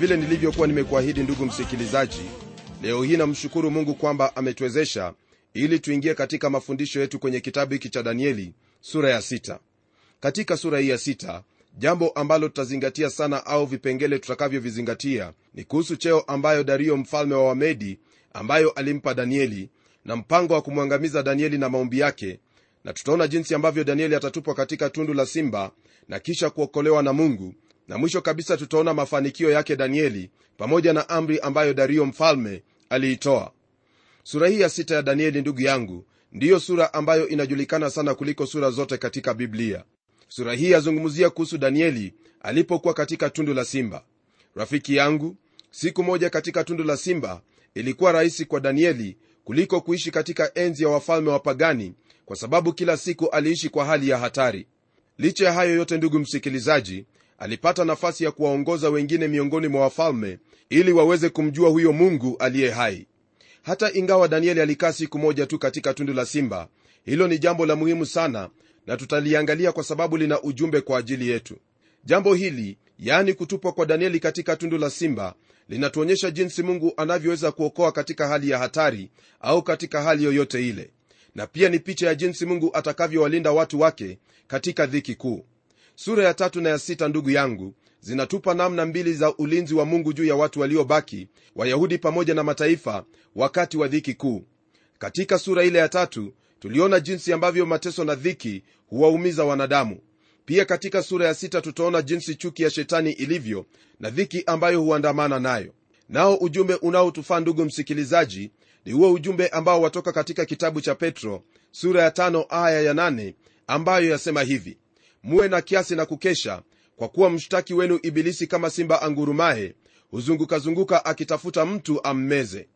vile nilivyokuwa nimekuahidi ndugu msikilizaji leo hii namshukuru mungu kwamba ametuwezesha ili tuingie katika mafundisho yetu kwenye kitabu hiki cha danieli sura ya sita. katika sura hii ya sita, jambo ambalo tutazingatia sana au vipengele tutakavyovizingatia ni kuhusu cheo ambayo dario mfalme wa wamedi ambayo alimpa danieli na mpango wa kumwangamiza danieli na maombi yake na tutaona jinsi ambavyo danieli atatupwa katika tundu la simba na kisha kuokolewa na mungu na mwisho kabisa tutaona mafanikio yake danieli pamoja na amri ambayo dario mfalme aliitoa. Sura hii ya sita ya danieli ndugu yangu ndiyo sura ambayo inajulikana sana kuliko sura zote katika biblia. Sura hii yazungumzia kuhusu danieli alipokuwa katika tundu la simba. Rafiki yangu siku moja katika tundu la simba ilikuwa rahisi kwa danieli kuliko kuishi katika enzi ya wafalme wa pagani kwa sababu kila siku aliishi kwa hali ya hatari. Licha ya hayo yote ndugu msikilizaji alipata nafasi ya kuwaongoza wengine miongoni mwa wafalme ili waweze kumjua huyo mungu aliye hai. Hata ingawa danieli alikaa siku moja tu katika tundu la simba hilo ni jambo la muhimu sana na tutaliangalia kwa sababu lina ujumbe kwa ajili yetu. Jambo hili yaani kutupwa kwa danieli katika tundu la simba linatuonyesha jinsi mungu anavyoweza kuokoa katika hali ya hatari au katika hali yoyote ile. Na pia ni picha ya jinsi mungu atakavyowalinda watu wake katika dhiki kuu sura ya tatu na ya sita ndugu yangu zinatupa namna mbili za ulinzi wa mungu juu ya watu waliobaki wayahudi pamoja na mataifa wakati wa dhiki kuu. Katika sura ile ya tatu tuliona jinsi ambavyo mateso na dhiki huwaumiza wanadamu. Pia katika sura ya sita tutaona jinsi chuki ya shetani ilivyo na dhiki ambayo huandamana nayo. Nao ujumbe unaotufaa ndugu msikilizaji ni huo ujumbe ambao watoka katika kitabu cha petro sura ya tano aya ya nane ambayo yasema hivi muwe na kiasi na kukesha kwa kuwa mshtaki wenu ibilisi kama simba angurumaye huzungukazunguka akitafuta mtu ammeze.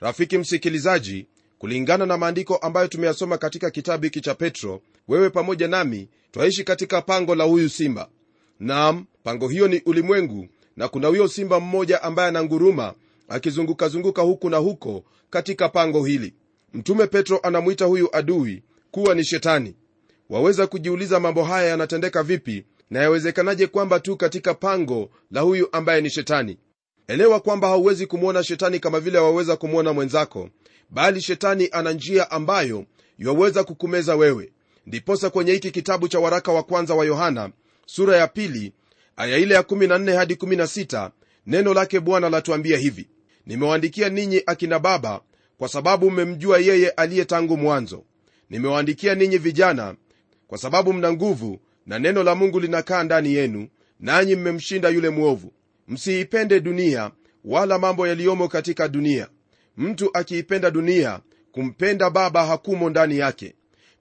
Rafiki msikilizaji kulingana na maandiko ambayo tumeyasoma katika kitabu hiki cha petro wewe pamoja nami twaishi katika pango la huyu simba. Nam pango hiyo ni ulimwengu na kuna huyo simba mmoja ambaye ananguruma akizungukazunguka huku na huko katika pango hili. Mtume petro anamwita huyu adui kuwa ni shetani waweza kujiuliza mambo haya yanatendeka vipi na yawezekanaje kwamba tu katika pango la huyu ambaye ni shetani? Elewa kwamba hauwezi kumwona shetani kama vile waweza kumwona mwenzako bali shetani ana njia ambayo yaweza kukumeza wewe. Ndiposa kwenye hiki kitabu cha waraka wa kwanza wa yohana sura ya pili aya ile ya 14 hadi 16 neno lake bwana latuambia hivi. Nimewaandikia ninyi akina baba kwa sababu mmemjua yeye aliye tangu mwanzo. Nimewaandikia ninyi vijana kwa sababu mna nguvu na neno la mungu linakaa ndani yenu nanyi mmemshinda yule mwovu. Msiipende dunia wala mambo yaliyomo katika dunia. Mtu akiipenda dunia kumpenda baba hakumo ndani yake.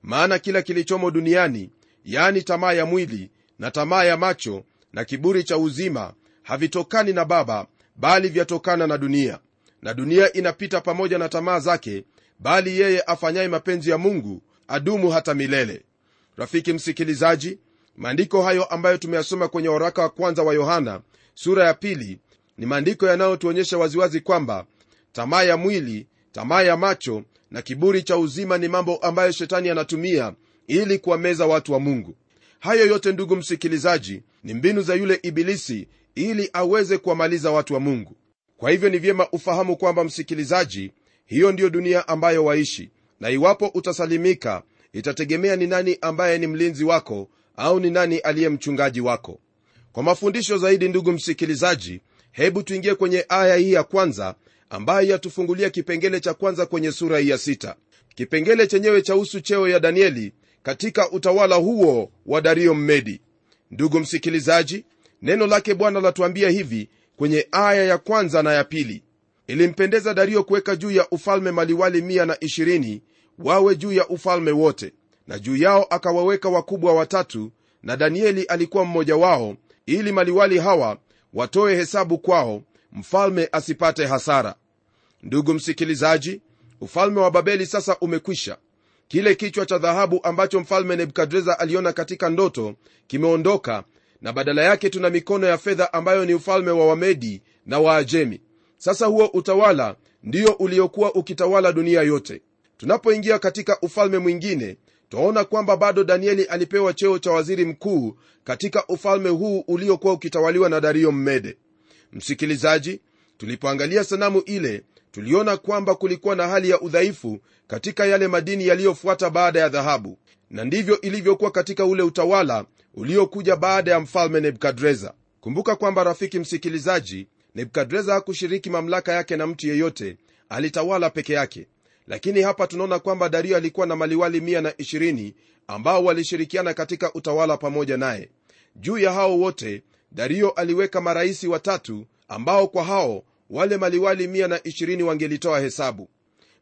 Maana kila kilichomo duniani yani tamaa ya mwili na tamaa ya macho na kiburi cha uzima havitokani na baba bali vyatokana na dunia. Na dunia inapita pamoja na tamaa zake bali yeye afanyaye mapenzi ya mungu adumu hata milele rafiki msikilizaji maandiko hayo ambayo tumeyasoma kwenye waraka wa kwanza wa yohana sura ya pili ni maandiko yanayotuonyesha waziwazi kwamba tamaa ya mwili tamaa ya macho na kiburi cha uzima ni mambo ambayo shetani anatumia ili kuwameza watu wa mungu. Hayo yote ndugu msikilizaji ni mbinu za yule ibilisi ili aweze kuwamaliza watu wa mungu. Kwa hivyo ni vyema ufahamu kwamba msikilizaji hiyo ndiyo dunia ambayo waishi na iwapo utasalimika itategemea ni nani ambaye ni mlinzi wako au ni nani aliye mchungaji wako. Kwa mafundisho zaidi ndugu msikilizaji hebu tuingie kwenye aya hii ya kwanza ambayo yatufungulia kipengele cha kwanza kwenye sura hii ya sita. Kipengele chenyewe chahusu cheo ya danieli katika utawala huo wa dario mmedi. Ndugu msikilizaji neno lake bwana latuambia hivi kwenye aya ya kwanza na ya pili. Ilimpendeza dario kuweka juu ya ufalme maliwali 120 wawe juu ya ufalme wote na juu yao akawaweka wakubwa watatu na danieli alikuwa mmoja wao ili maliwali hawa watoe hesabu kwao mfalme asipate hasara. Ndugu msikilizaji ufalme wa babeli sasa umekwisha. Kile kichwa cha dhahabu ambacho mfalme nebukadreza aliona katika ndoto kimeondoka na badala yake tuna mikono ya fedha ambayo ni ufalme wa wamedi na waajemi. Sasa huo utawala ndio uliokuwa ukitawala dunia yote tunapoingia katika ufalme mwingine twaona kwamba bado danieli alipewa cheo cha waziri mkuu katika ufalme huu uliokuwa ukitawaliwa na dario mmede msikilizaji tulipoangalia sanamu ile tuliona kwamba kulikuwa na hali ya udhaifu katika yale madini yaliyofuata baada ya dhahabu na ndivyo ilivyokuwa katika ule utawala uliokuja baada ya mfalme nebukadreza. Kumbuka kwamba rafiki msikilizaji nebukadreza hakushiriki mamlaka yake na mtu yeyote alitawala peke yake lakini hapa tunaona kwamba dario alikuwa na maliwali 120 ambao walishirikiana katika utawala pamoja naye. Juu ya hao wote dario aliweka maraisi watatu ambao kwa hao wale maliwali 120 wangelitoa hesabu.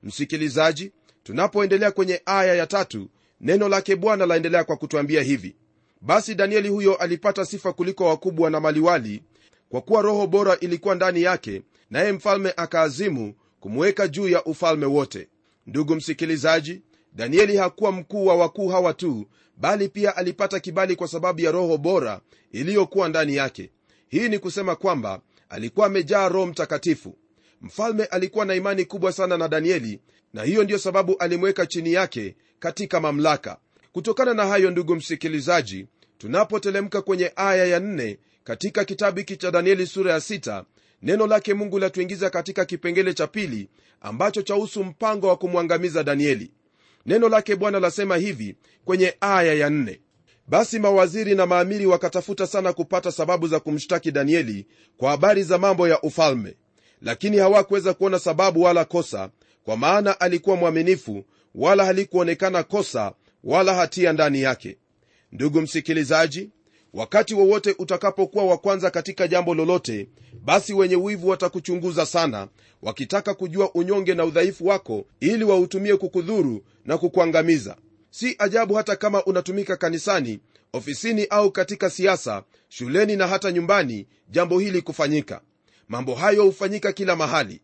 Msikilizaji tunapoendelea kwenye aya ya tatu neno lake bwana laendelea kwa kutwambia hivi. Basi danieli huyo alipata sifa kuliko wakubwa na maliwali kwa kuwa roho bora ilikuwa ndani yake naye mfalme akaazimu kumweka juu ya ufalme wote ndugu msikilizaji danieli hakuwa mkuu wa wakuu hawa tu bali pia alipata kibali kwa sababu ya roho bora iliyokuwa ndani yake. Hii ni kusema kwamba alikuwa amejaa roho mtakatifu. Mfalme alikuwa na imani kubwa sana na danieli na hiyo ndiyo sababu alimweka chini yake katika mamlaka. Kutokana na hayo ndugu msikilizaji tunapotelemka kwenye aya ya 4 katika kitabu hiki cha danieli sura ya sita neno lake mungu latuingiza katika kipengele cha pili ambacho chahusu mpango wa kumwangamiza danieli. Neno lake bwana lasema hivi kwenye aya ya nne. Basi mawaziri na maamiri wakatafuta sana kupata sababu za kumshtaki danieli kwa habari za mambo ya ufalme. Lakini hawakuweza kuona sababu wala kosa kwa maana alikuwa mwaminifu wala halikuonekana kosa wala hatia ndani yake. Ndugu msikilizaji wakati wowote utakapokuwa wa kwanza katika jambo lolote basi wenye wivu watakuchunguza sana wakitaka kujua unyonge na udhaifu wako ili wautumie kukudhuru na kukuangamiza. Si ajabu hata kama unatumika kanisani ofisini au katika siasa shuleni na hata nyumbani jambo hili kufanyika. Mambo hayo hufanyika kila mahali.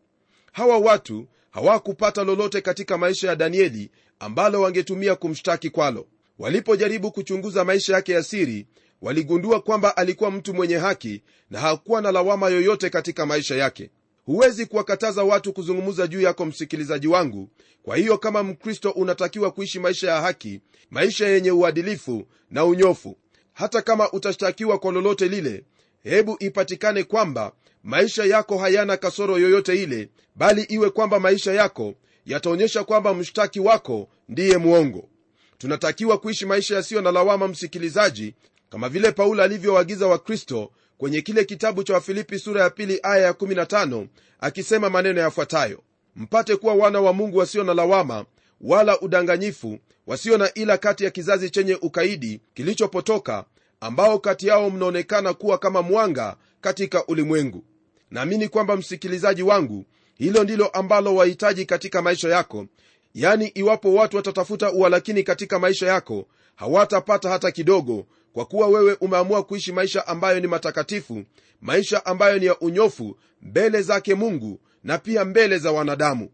Hawa watu hawakupata lolote katika maisha ya danieli ambalo wangetumia kumshtaki kwalo. Walipojaribu kuchunguza maisha yake ya siri waligundua kwamba alikuwa mtu mwenye haki na hakuwa na lawama yoyote katika maisha yake. Huwezi kuwakataza watu kuzungumza juu yako msikilizaji wangu. Kwa hiyo kama mkristo unatakiwa kuishi maisha ya haki maisha yenye uadilifu na unyofu hata kama utashtakiwa kwa lolote lile hebu ipatikane kwamba maisha yako hayana kasoro yoyote ile bali iwe kwamba maisha yako yataonyesha kwamba mshtaki wako ndiye mwongo. Tunatakiwa kuishi maisha yasiyo na lawama msikilizaji kama vile paulo alivyoagiza wakristo kwenye kile kitabu cha wafilipi sura ya pili aya ya 15 akisema maneno yafuatayo. Mpate kuwa wana wa mungu wasio na lawama wala udanganyifu wasio na ila kati ya kizazi chenye ukaidi kilichopotoka ambao kati yao mnaonekana kuwa kama mwanga katika ulimwengu. Naamini kwamba msikilizaji wangu hilo ndilo ambalo wahitaji katika maisha yako. Yani iwapo watu watatafuta uhalakini katika maisha yako hawatapata hata kidogo kwa kuwa wewe umeamua kuishi maisha ambayo ni matakatifu maisha ambayo ni ya unyofu mbele zake mungu na pia mbele za wanadamu.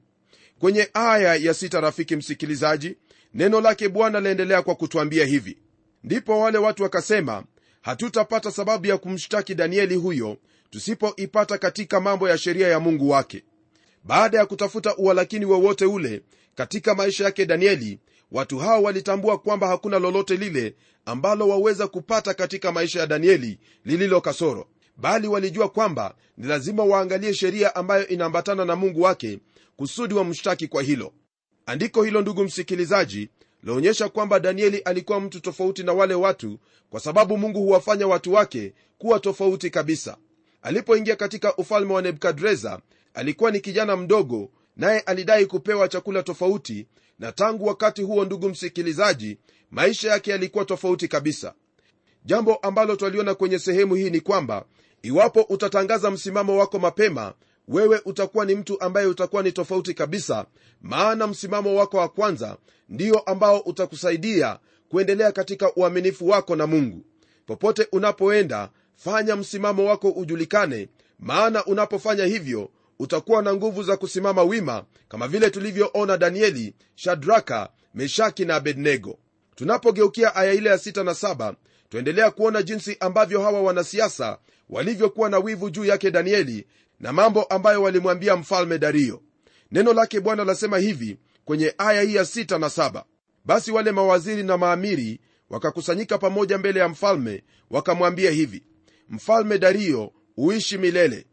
Kwenye aya ya sita rafiki msikilizaji neno lake bwana laendelea kwa kutwambia hivi. Ndipo wale watu wakasema hatutapata sababu ya kumshtaki danieli huyo tusipoipata katika mambo ya sheria ya mungu wake. Baada ya kutafuta uhalakini wowote ule katika maisha yake danieli watu hao walitambua kwamba hakuna lolote lile ambalo waweza kupata katika maisha ya danieli lililo kasoro bali walijua kwamba ni lazima waangalie sheria ambayo inaambatana na mungu wake kusudi wa mshtaki kwa hilo. Andiko hilo ndugu msikilizaji laonyesha kwamba danieli alikuwa mtu tofauti na wale watu kwa sababu mungu huwafanya watu wake kuwa tofauti kabisa. Alipoingia katika ufalme wa nebukadreza alikuwa ni kijana mdogo naye alidai kupewa chakula tofauti na tangu wakati huo ndugu msikilizaji maisha yake yalikuwa tofauti kabisa. Jambo ambalo twaliona kwenye sehemu hii ni kwamba iwapo utatangaza msimamo wako mapema wewe utakuwa ni mtu ambaye utakuwa ni tofauti kabisa maana msimamo wako wa kwanza ndio ambao utakusaidia kuendelea katika uaminifu wako na mungu. Popote unapoenda fanya msimamo wako ujulikane maana unapofanya hivyo utakuwa na nguvu za kusimama wima kama vile tulivyoona danieli shadraka meshaki na abednego. Tunapogeukia aya ile ya 6 na 7 twaendelea kuona jinsi ambavyo hawa wanasiasa walivyokuwa na wivu juu yake danieli na mambo ambayo walimwambia mfalme dario. Neno lake bwana lasema hivi kwenye aya hii ya 6 na 7 basi wale mawaziri na maamiri wakakusanyika pamoja mbele ya mfalme wakamwambia hivi mfalme dario uishi milele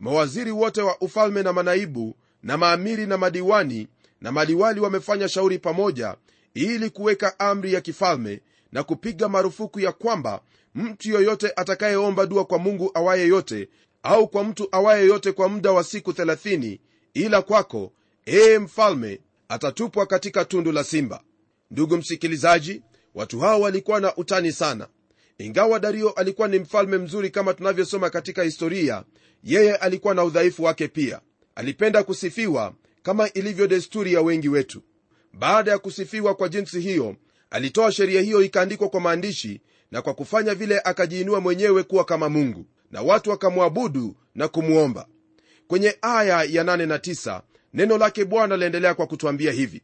mawaziri wote wa ufalme na manaibu na maamiri na madiwani na maliwali wamefanya shauri pamoja ili kuweka amri ya kifalme na kupiga marufuku ya kwamba mtu yoyote atakayeomba dua kwa mungu awaye yote au kwa mtu awaye yote kwa muda wa siku 30 ila kwako ee mfalme atatupwa katika tundu la simba. Ndugu msikilizaji watu hao walikuwa na utani sana. Ingawa dario alikuwa ni mfalme mzuri kama tunavyosoma katika historia yeye alikuwa na udhaifu wake pia. Alipenda kusifiwa kama ilivyo desturi ya wengi wetu. Baada ya kusifiwa kwa jinsi hiyo alitoa sheria hiyo ikaandikwa kwa maandishi na kwa kufanya vile akajiinua mwenyewe kuwa kama mungu na watu wakamwabudu na kumwomba kwenye aya ya 8 na 9 neno lake bwana laendelea kwa kutwambia hivi.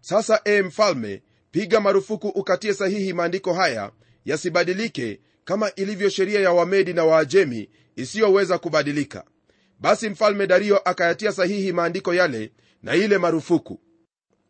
Sasa ee mfalme piga marufuku ukatie sahihi maandiko haya yasibadilike kama ilivyo sheria ya wamedi na waajemi isiyoweza kubadilika. Basi mfalme dario akayatia sahihi maandiko yale na ile marufuku.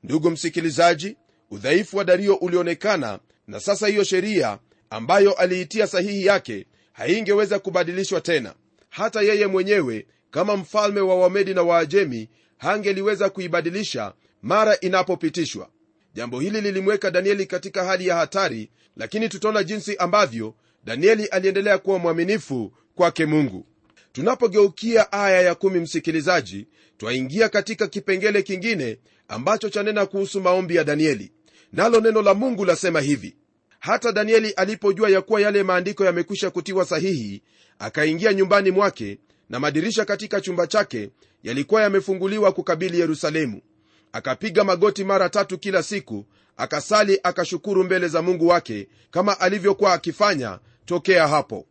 Ndugu msikilizaji udhaifu wa dario ulionekana na sasa hiyo sheria ambayo aliitia sahihi yake haingeweza kubadilishwa tena. Hata yeye mwenyewe kama mfalme wa wamedi na waajemi hangeliweza kuibadilisha mara inapopitishwa. Jambo hili lilimweka danieli katika hali ya hatari lakini tutaona jinsi ambavyo danieli aliendelea kuwa mwaminifu kwake mungu. Tunapogeukia aya ya kumi msikilizaji twaingia katika kipengele kingine ambacho chanena kuhusu maombi ya danieli. Nalo neno la mungu lasema hivi. Hata danieli alipojua ya kuwa yale maandiko yamekwisha kutiwa sahihi akaingia nyumbani mwake na madirisha katika chumba chake yalikuwa yamefunguliwa kukabili yerusalemu. Akapiga magoti mara tatu kila siku akasali akashukuru mbele za mungu wake kama alivyokuwa akifanya tokea hapo.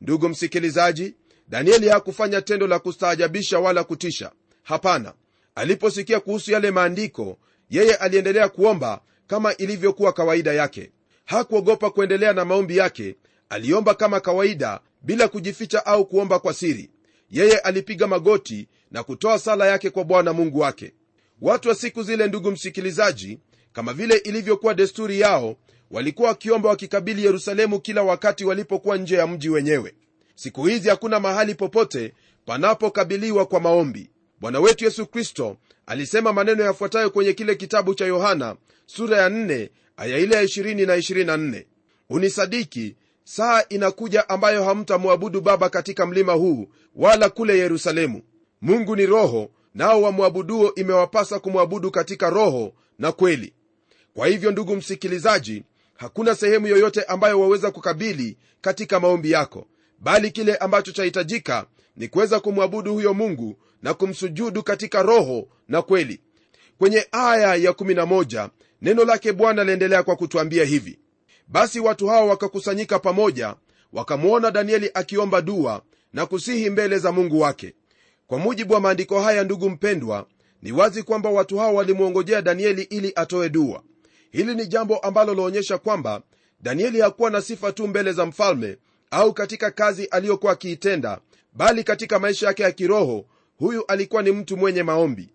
Ndugu msikilizaji danieli hakufanya tendo la kustaajabisha wala kutisha. Hapana. Aliposikia kuhusu yale maandiko yeye aliendelea kuomba kama ilivyokuwa kawaida yake. Hakuogopa kuendelea na maombi yake. Aliomba kama kawaida bila kujificha au kuomba kwa siri. Yeye alipiga magoti na kutoa sala yake kwa bwana mungu wake. Watu wa siku zile ndugu msikilizaji kama vile ilivyokuwa desturi yao walikuwa wakiomba wakikabili yerusalemu kila wakati walipokuwa nje ya mji wenyewe. Siku hizi hakuna mahali popote panapokabiliwa kwa maombi. Bwana wetu yesu kristo alisema maneno yafuatayo kwenye kile kitabu cha yohana sura ya 4 aya ile ya 20 na 24 unisadiki saa inakuja ambayo hamtamwabudu baba katika mlima huu wala kule yerusalemu. Mungu ni roho nao wamwabuduo imewapasa kumwabudu katika roho na kweli. Kwa hivyo ndugu msikilizaji hakuna sehemu yoyote ambayo waweza kukabili katika maombi yako. Bali kile ambacho chahitajika ni kuweza kumwabudu huyo mungu na kumsujudu katika roho na kweli. Kwenye aya ya 11 neno lake bwana liendelea kwa kutwambia hivi. Basi watu hao wakakusanyika pamoja wakamwona danieli akiomba dua na kusihi mbele za mungu wake. Kwa mujibu wa maandiko haya ndugu mpendwa ni wazi kwamba watu hao walimwongojea danieli ili atoe dua hili ni jambo ambalo laonyesha kwamba danieli hakuwa na sifa tu mbele za mfalme au katika kazi aliyokuwa akiitenda bali katika maisha yake ya kiroho huyu alikuwa ni mtu mwenye maombi.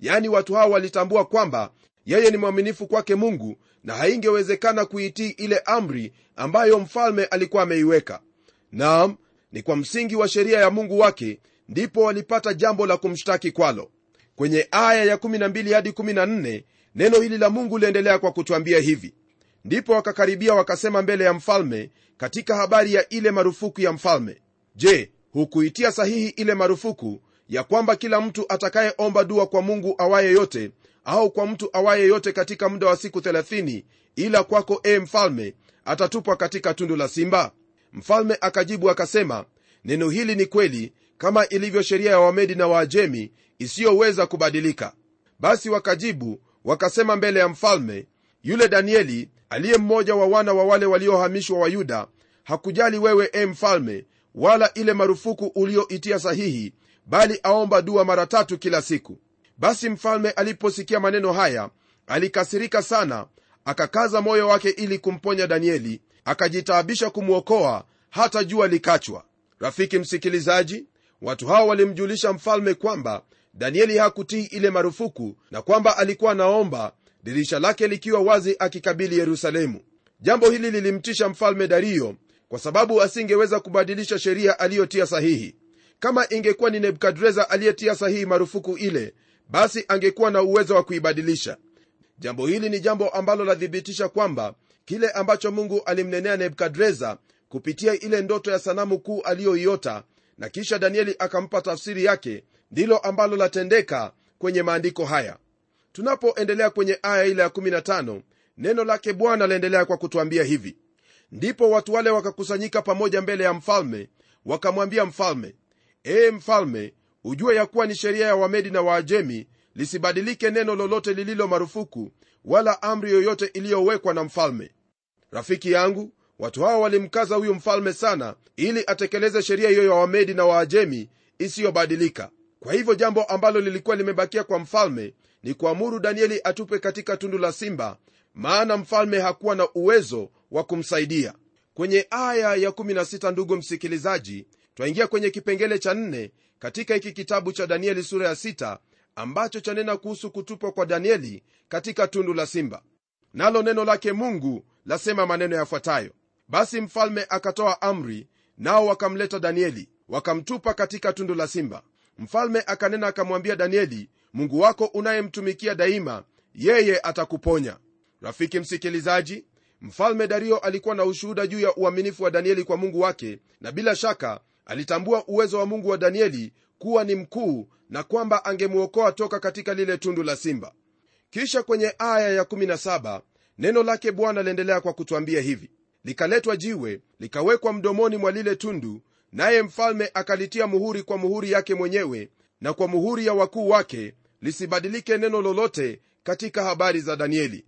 Yaani watu hao walitambua kwamba yeye ni mwaminifu kwake mungu na haingewezekana kuitii ile amri ambayo mfalme alikuwa ameiweka. Naam ni kwa msingi wa sheria ya mungu wake ndipo walipata jambo la kumshtaki kwalo. Kwenye aya ya 12 hadi 14 neno hili la mungu liendelea kwa kutwambia hivi. Ndipo wakakaribia wakasema mbele ya mfalme katika habari ya ile marufuku ya mfalme. Je hukuitia sahihi ile marufuku ya kwamba kila mtu atakayeomba dua kwa mungu awaye yote au kwa mtu awaye yote katika muda wa siku 30 ila kwako e mfalme atatupwa katika tundu la simba? Mfalme akajibu akasema neno hili ni kweli kama ilivyo sheria ya wamedi na waajemi isiyoweza kubadilika. Basi wakajibu wakasema mbele ya mfalme yule danieli aliye mmoja wa wana wa wale waliohamishwa wa yuda hakujali wewe e mfalme wala ile marufuku ulioitia sahihi bali aomba dua mara tatu kila siku. Basi mfalme aliposikia maneno haya alikasirika sana akakaza moyo wake ili kumponya danieli akajitaabisha kumwokoa hata jua likachwa. Rafiki msikilizaji watu hao walimjulisha mfalme kwamba danieli hakutii ile marufuku na kwamba alikuwa anaomba dirisha lake likiwa wazi akikabili yerusalemu. Jambo hili lilimtisha mfalme dario kwa sababu asingeweza kubadilisha sheria aliyotia sahihi. Kama ingekuwa ni nebukadreza aliyetia sahihi marufuku ile basi angekuwa na uwezo wa kuibadilisha. Jambo hili ni jambo ambalo lathibitisha kwamba kile ambacho mungu alimnenea nebukadreza kupitia ile ndoto ya sanamu kuu aliyoiota na kisha danieli akampa tafsiri yake ndilo ambalo latendeka kwenye maandiko haya. Tunapoendelea kwenye aya ile ya 15 neno lake bwana laendelea kwa kutwambia hivi. Ndipo watu wale wakakusanyika pamoja mbele ya mfalme wakamwambia mfalme ee mfalme ujue ya kuwa ni sheria ya wamedi na waajemi lisibadilike neno lolote lililo marufuku wala amri yoyote iliyowekwa na mfalme. Rafiki yangu watu hawo walimkaza huyu mfalme sana ili atekeleze sheria hiyo ya wamedi na waajemi isiyobadilika kwa hivyo jambo ambalo lilikuwa limebakia kwa mfalme ni kuamuru danieli atupwe katika tundu la simba maana mfalme hakuwa na uwezo wa kumsaidia. Kwenye aya ya 16 ndugu msikilizaji twaingia kwenye kipengele cha 4 katika hiki kitabu cha danieli sura ya 6 ambacho chanena kuhusu kutupwa kwa danieli katika tundu la simba. Nalo neno lake mungu lasema maneno yafuatayo. Basi mfalme akatoa amri nao wakamleta danieli wakamtupa katika tundu la simba mfalme akanena akamwambia danieli mungu wako unayemtumikia daima yeye atakuponya. Rafiki msikilizaji mfalme dario alikuwa na ushuhuda juu ya uaminifu wa danieli kwa mungu wake na bila shaka alitambua uwezo wa mungu wa danieli kuwa ni mkuu na kwamba angemwokoa toka katika lile tundu la simba. Kisha kwenye aya ya17 neno lake bwana liendelea kwa kutwambia hivi. Likaletwa jiwe likawekwa mdomoni mwa lile tundu naye mfalme akalitia muhuri kwa muhuri yake mwenyewe na kwa muhuri ya wakuu wake lisibadilike neno lolote katika habari za danieli.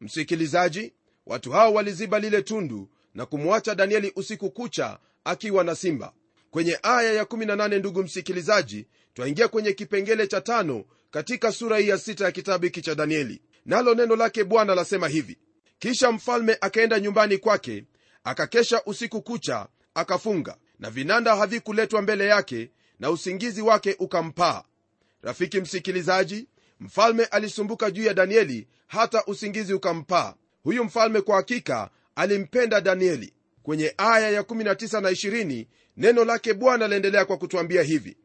Msikilizaji watu hao waliziba lile tundu na kumwacha danieli usiku kucha akiwa na simba. Kwenye aya ya18 ndugu msikilizaji twaingia kwenye kipengele cha tano katika sura hii ya sita ya kitabu hiki cha danieli. Nalo neno lake bwana lasema hivi. Kisha mfalme akaenda nyumbani kwake akakesha usiku kucha akafunga na vinanda havikuletwa mbele yake na usingizi wake ukampaa. Rafiki msikilizaji mfalme alisumbuka juu ya danieli hata usingizi ukampaa. Huyu mfalme kwa hakika alimpenda danieli. Kwenye aya ya19 na 20 neno lake bwana laendelea kwa kutwambia hivi.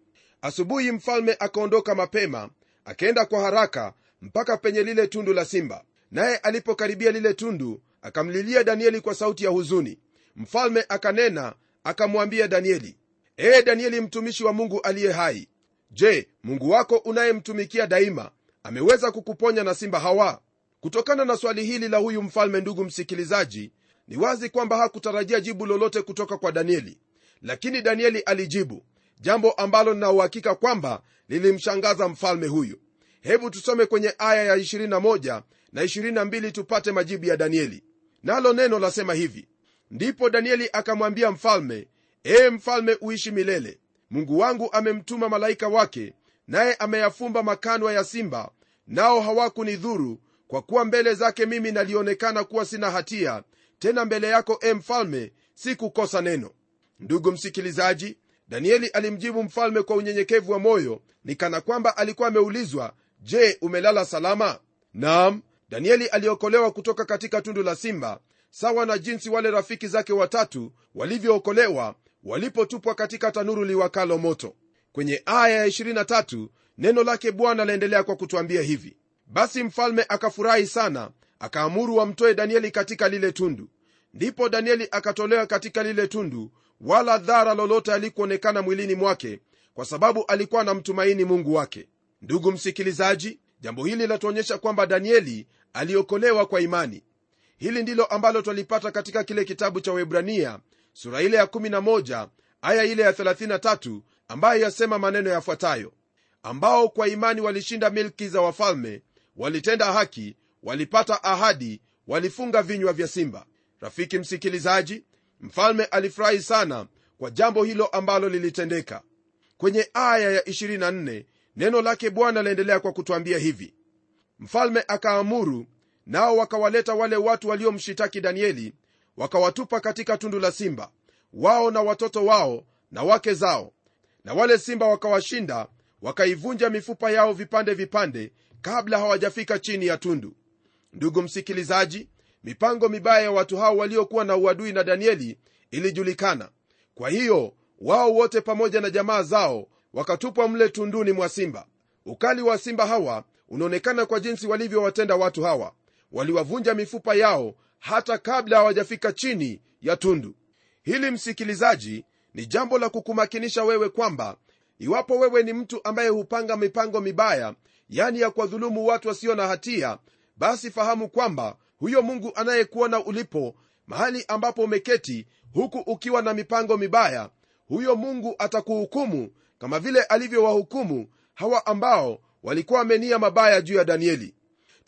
Asubuhi mfalme akaondoka mapema akaenda kwa haraka mpaka penye lile tundu la simba. Naye alipokaribia lile tundu akamlilia danieli kwa sauti ya huzuni. Mfalme akanena akamwambia danieli ee danieli mtumishi wa mungu aliye hai je mungu wako unayemtumikia daima ameweza kukuponya na simba hawa? Kutokana na swali hili la huyu mfalme ndugu msikilizaji ni wazi kwamba hakutarajia jibu lolote kutoka kwa danieli. Lakini danieli alijibu jambo ambalo linauhakika kwamba lilimshangaza mfalme huyu. Hebu tusome kwenye aya ya 21 na 22 tupate majibu ya danieli. Nalo neno lasema hivi ndipo danieli akamwambia mfalme ee mfalme uishi milele. Mungu wangu amemtuma malaika wake naye ameyafumba makanwa ya simba nao hawakunidhuru kwa kuwa mbele zake mimi nalionekana kuwa sina hatia tena mbele yako e mfalme si kukosa neno. Ndugu msikilizaji danieli alimjibu mfalme kwa unyenyekevu wa moyo ni kana kwamba alikuwa ameulizwa je umelala salama? Naam danieli aliokolewa kutoka katika tundu la simba sawa na jinsi wale rafiki zake watatu walivyookolewa walipotupwa katika tanuru liwakalo moto. Kwenye aya ya 23 neno lake bwana laendelea kwa kutwambia hivi. Basi mfalme akafurahi sana akaamuru wamtoe danieli katika lile tundu. Ndipo danieli akatolewa katika lile tundu wala dhara lolote alikuonekana mwilini mwake kwa sababu alikuwa anamtumaini mungu wake. Ndugu msikilizaji jambo hili latuonyesha kwamba danieli aliokolewa kwa imani hili ndilo ambalo twalipata katika kile kitabu cha webrania sura ile ya 11 aya ile ya 33 ambayo yasema maneno yafuatayo. Ambao kwa imani walishinda milki za wafalme walitenda haki walipata ahadi walifunga vinywa vya simba. Rafiki msikilizaji mfalme alifurahi sana kwa jambo hilo ambalo lilitendeka. Kwenye aya ya 24 neno lake bwana laendelea kwa kutwambia hivi. Mfalme akaamuru nao wakawaleta wale watu waliomshitaki danieli wakawatupa katika tundu la simba wao na watoto wao na wake zao. Na wale simba wakawashinda wakaivunja mifupa yao vipande vipande kabla hawajafika chini ya tundu. Ndugu msikilizaji mipango mibaya ya watu hao waliokuwa na uadui na danieli ilijulikana. Kwa hiyo wao wote pamoja na jamaa zao wakatupwa mle tunduni mwa simba. Ukali wa simba hawa unaonekana kwa jinsi walivyowatenda watu hawa waliwavunja mifupa yao hata kabla hawajafika chini ya tundu. Hili msikilizaji ni jambo la kukumakinisha wewe kwamba iwapo wewe ni mtu ambaye hupanga mipango mibaya yani ya kuwadhulumu watu wasio na hatia basi fahamu kwamba huyo mungu anayekuona ulipo mahali ambapo umeketi huku ukiwa na mipango mibaya huyo mungu atakuhukumu kama vile alivyowahukumu hawa ambao walikuwa wamenia mabaya juu ya danieli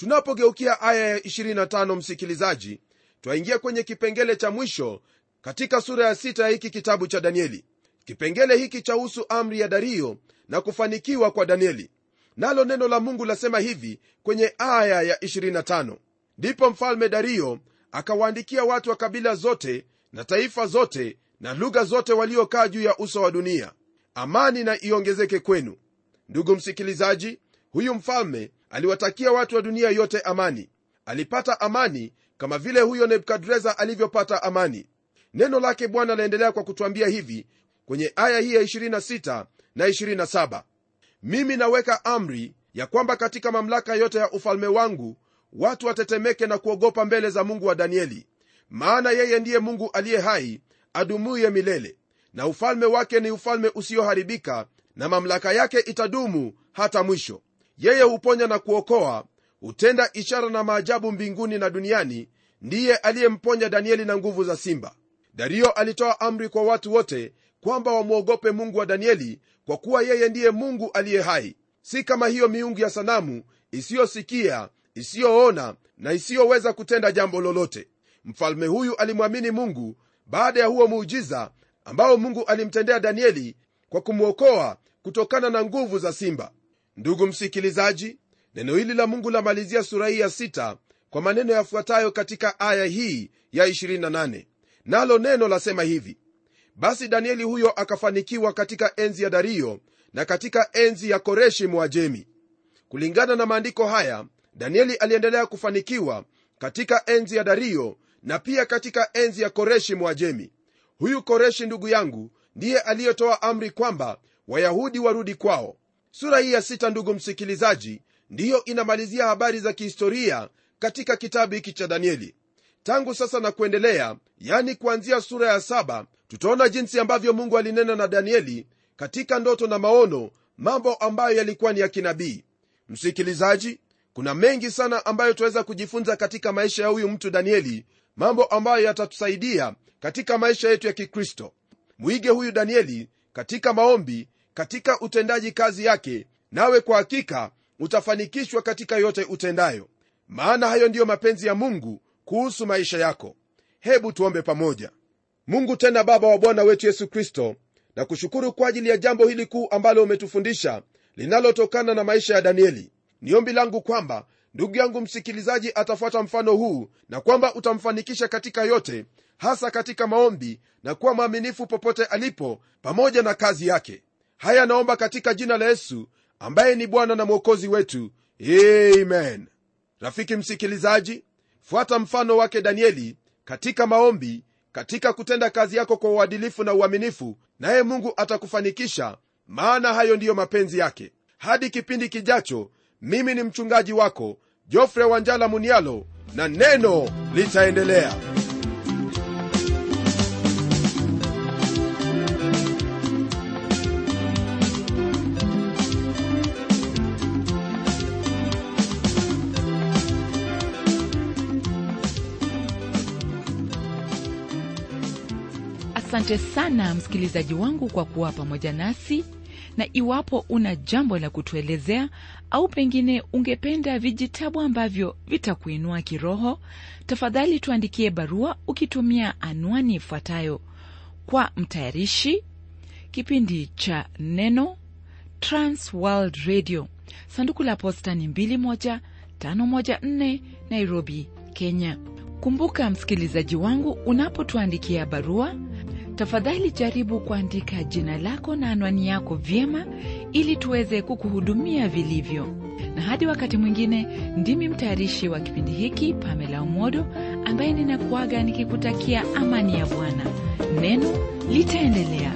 tunapogeukia aya ya 25 msikilizaji twaingia kwenye kipengele cha mwisho katika sura ya sita ya hiki kitabu cha danieli. Kipengele hiki chahusu amri ya dario na kufanikiwa kwa danieli. Nalo neno la mungu lasema hivi kwenye aya ya 25 ndipo mfalme dario akawaandikia watu wa kabila zote na taifa zote na lugha zote waliokaa juu ya uso wa dunia. Amani na iongezeke kwenu. Ndugu msikilizaji huyu mfalme aliwatakia watu wa dunia yote amani. Alipata amani kama vile huyo nebukadreza alivyopata amani. Neno lake bwana laendelea kwa kutwambia hivi kwenye aya hii ya 26 na 27 mimi naweka amri ya kwamba katika mamlaka yote ya ufalme wangu watu watetemeke na kuogopa mbele za mungu wa danieli. Maana yeye ndiye mungu aliye hai adumuye milele. Na ufalme wake ni ufalme usioharibika na mamlaka yake itadumu hata mwisho yeye huponya na kuokoa hutenda ishara na maajabu mbinguni na duniani ndiye aliyemponya danieli na nguvu za simba. Dario alitoa amri kwa watu wote kwamba wamwogope mungu wa danieli kwa kuwa yeye ndiye mungu aliye hai. Si kama hiyo miungu ya sanamu isiyosikia isiyoona na isiyoweza kutenda jambo lolote. Mfalme huyu alimwamini mungu baada ya huo muujiza ambao mungu alimtendea danieli kwa kumwokoa kutokana na nguvu za simba ndugu msikilizaji neno hili la mungu lamalizia sura hii ya sita kwa maneno yafuatayo katika aya hii ya 28 nalo neno lasema hivi basi danieli huyo akafanikiwa katika enzi ya dario na katika enzi ya koreshi mwajemi. Kulingana na maandiko haya danieli aliendelea kufanikiwa katika enzi ya dario na pia katika enzi ya koreshi mwajemi. Huyu koreshi ndugu yangu ndiye aliyetoa amri kwamba wayahudi warudi kwao sura hii ya sita ndugu msikilizaji ndiyo inamalizia habari za kihistoria katika kitabu hiki cha danieli. Tangu sasa na kuendelea yani kuanzia sura ya saba tutaona jinsi ambavyo mungu alinena na danieli katika ndoto na maono mambo ambayo yalikuwa ni ya kinabii. Msikilizaji kuna mengi sana ambayo tunaweza kujifunza katika maisha ya huyu mtu danieli mambo ambayo yatatusaidia katika maisha yetu ya kikristo. Mwige huyu danieli katika maombi katika utendaji kazi yake nawe kwa hakika utafanikishwa katika yote utendayo. Maana hayo ndiyo mapenzi ya mungu kuhusu maisha yako. Hebu tuombe pamoja. Mungu tena baba wa bwana wetu yesu kristo na kushukuru kwa ajili ya jambo hili kuu ambalo umetufundisha linalotokana na maisha ya danieli. Ni ombi langu kwamba ndugu yangu msikilizaji atafuata mfano huu na kwamba utamfanikisha katika yote hasa katika maombi na kuwa mwaminifu popote alipo pamoja na kazi yake haya naomba katika jina la yesu ambaye ni bwana na mwokozi wetu. Amen. Rafiki msikilizaji fuata mfano wake danieli katika maombi katika kutenda kazi yako kwa uadilifu na uaminifu naye mungu atakufanikisha maana hayo ndiyo mapenzi yake. Hadi kipindi kijacho mimi ni mchungaji wako jofre wanjala munialo na neno litaendelea asante sana msikilizaji wangu kwa kuwa pamoja nasi. Na iwapo una jambo la kutuelezea au pengine ungependa vijitabu ambavyo vitakuinua kiroho tafadhali tuandikie barua ukitumia anwani ifuatayo. Kwa mtayarishi kipindi cha neno transworld radio. Sanduku la posta ni 21514 nairobi kenya. Kumbuka msikilizaji wangu unapotuandikia barua tafadhali jaribu kuandika jina lako na anwani yako vyema ili tuweze kukuhudumia vilivyo. Na hadi wakati mwingine ndimi mtayarishi wa kipindi hiki pamela umodo ambaye ninakuaga nikikutakia amani ya bwana. Neno litaendelea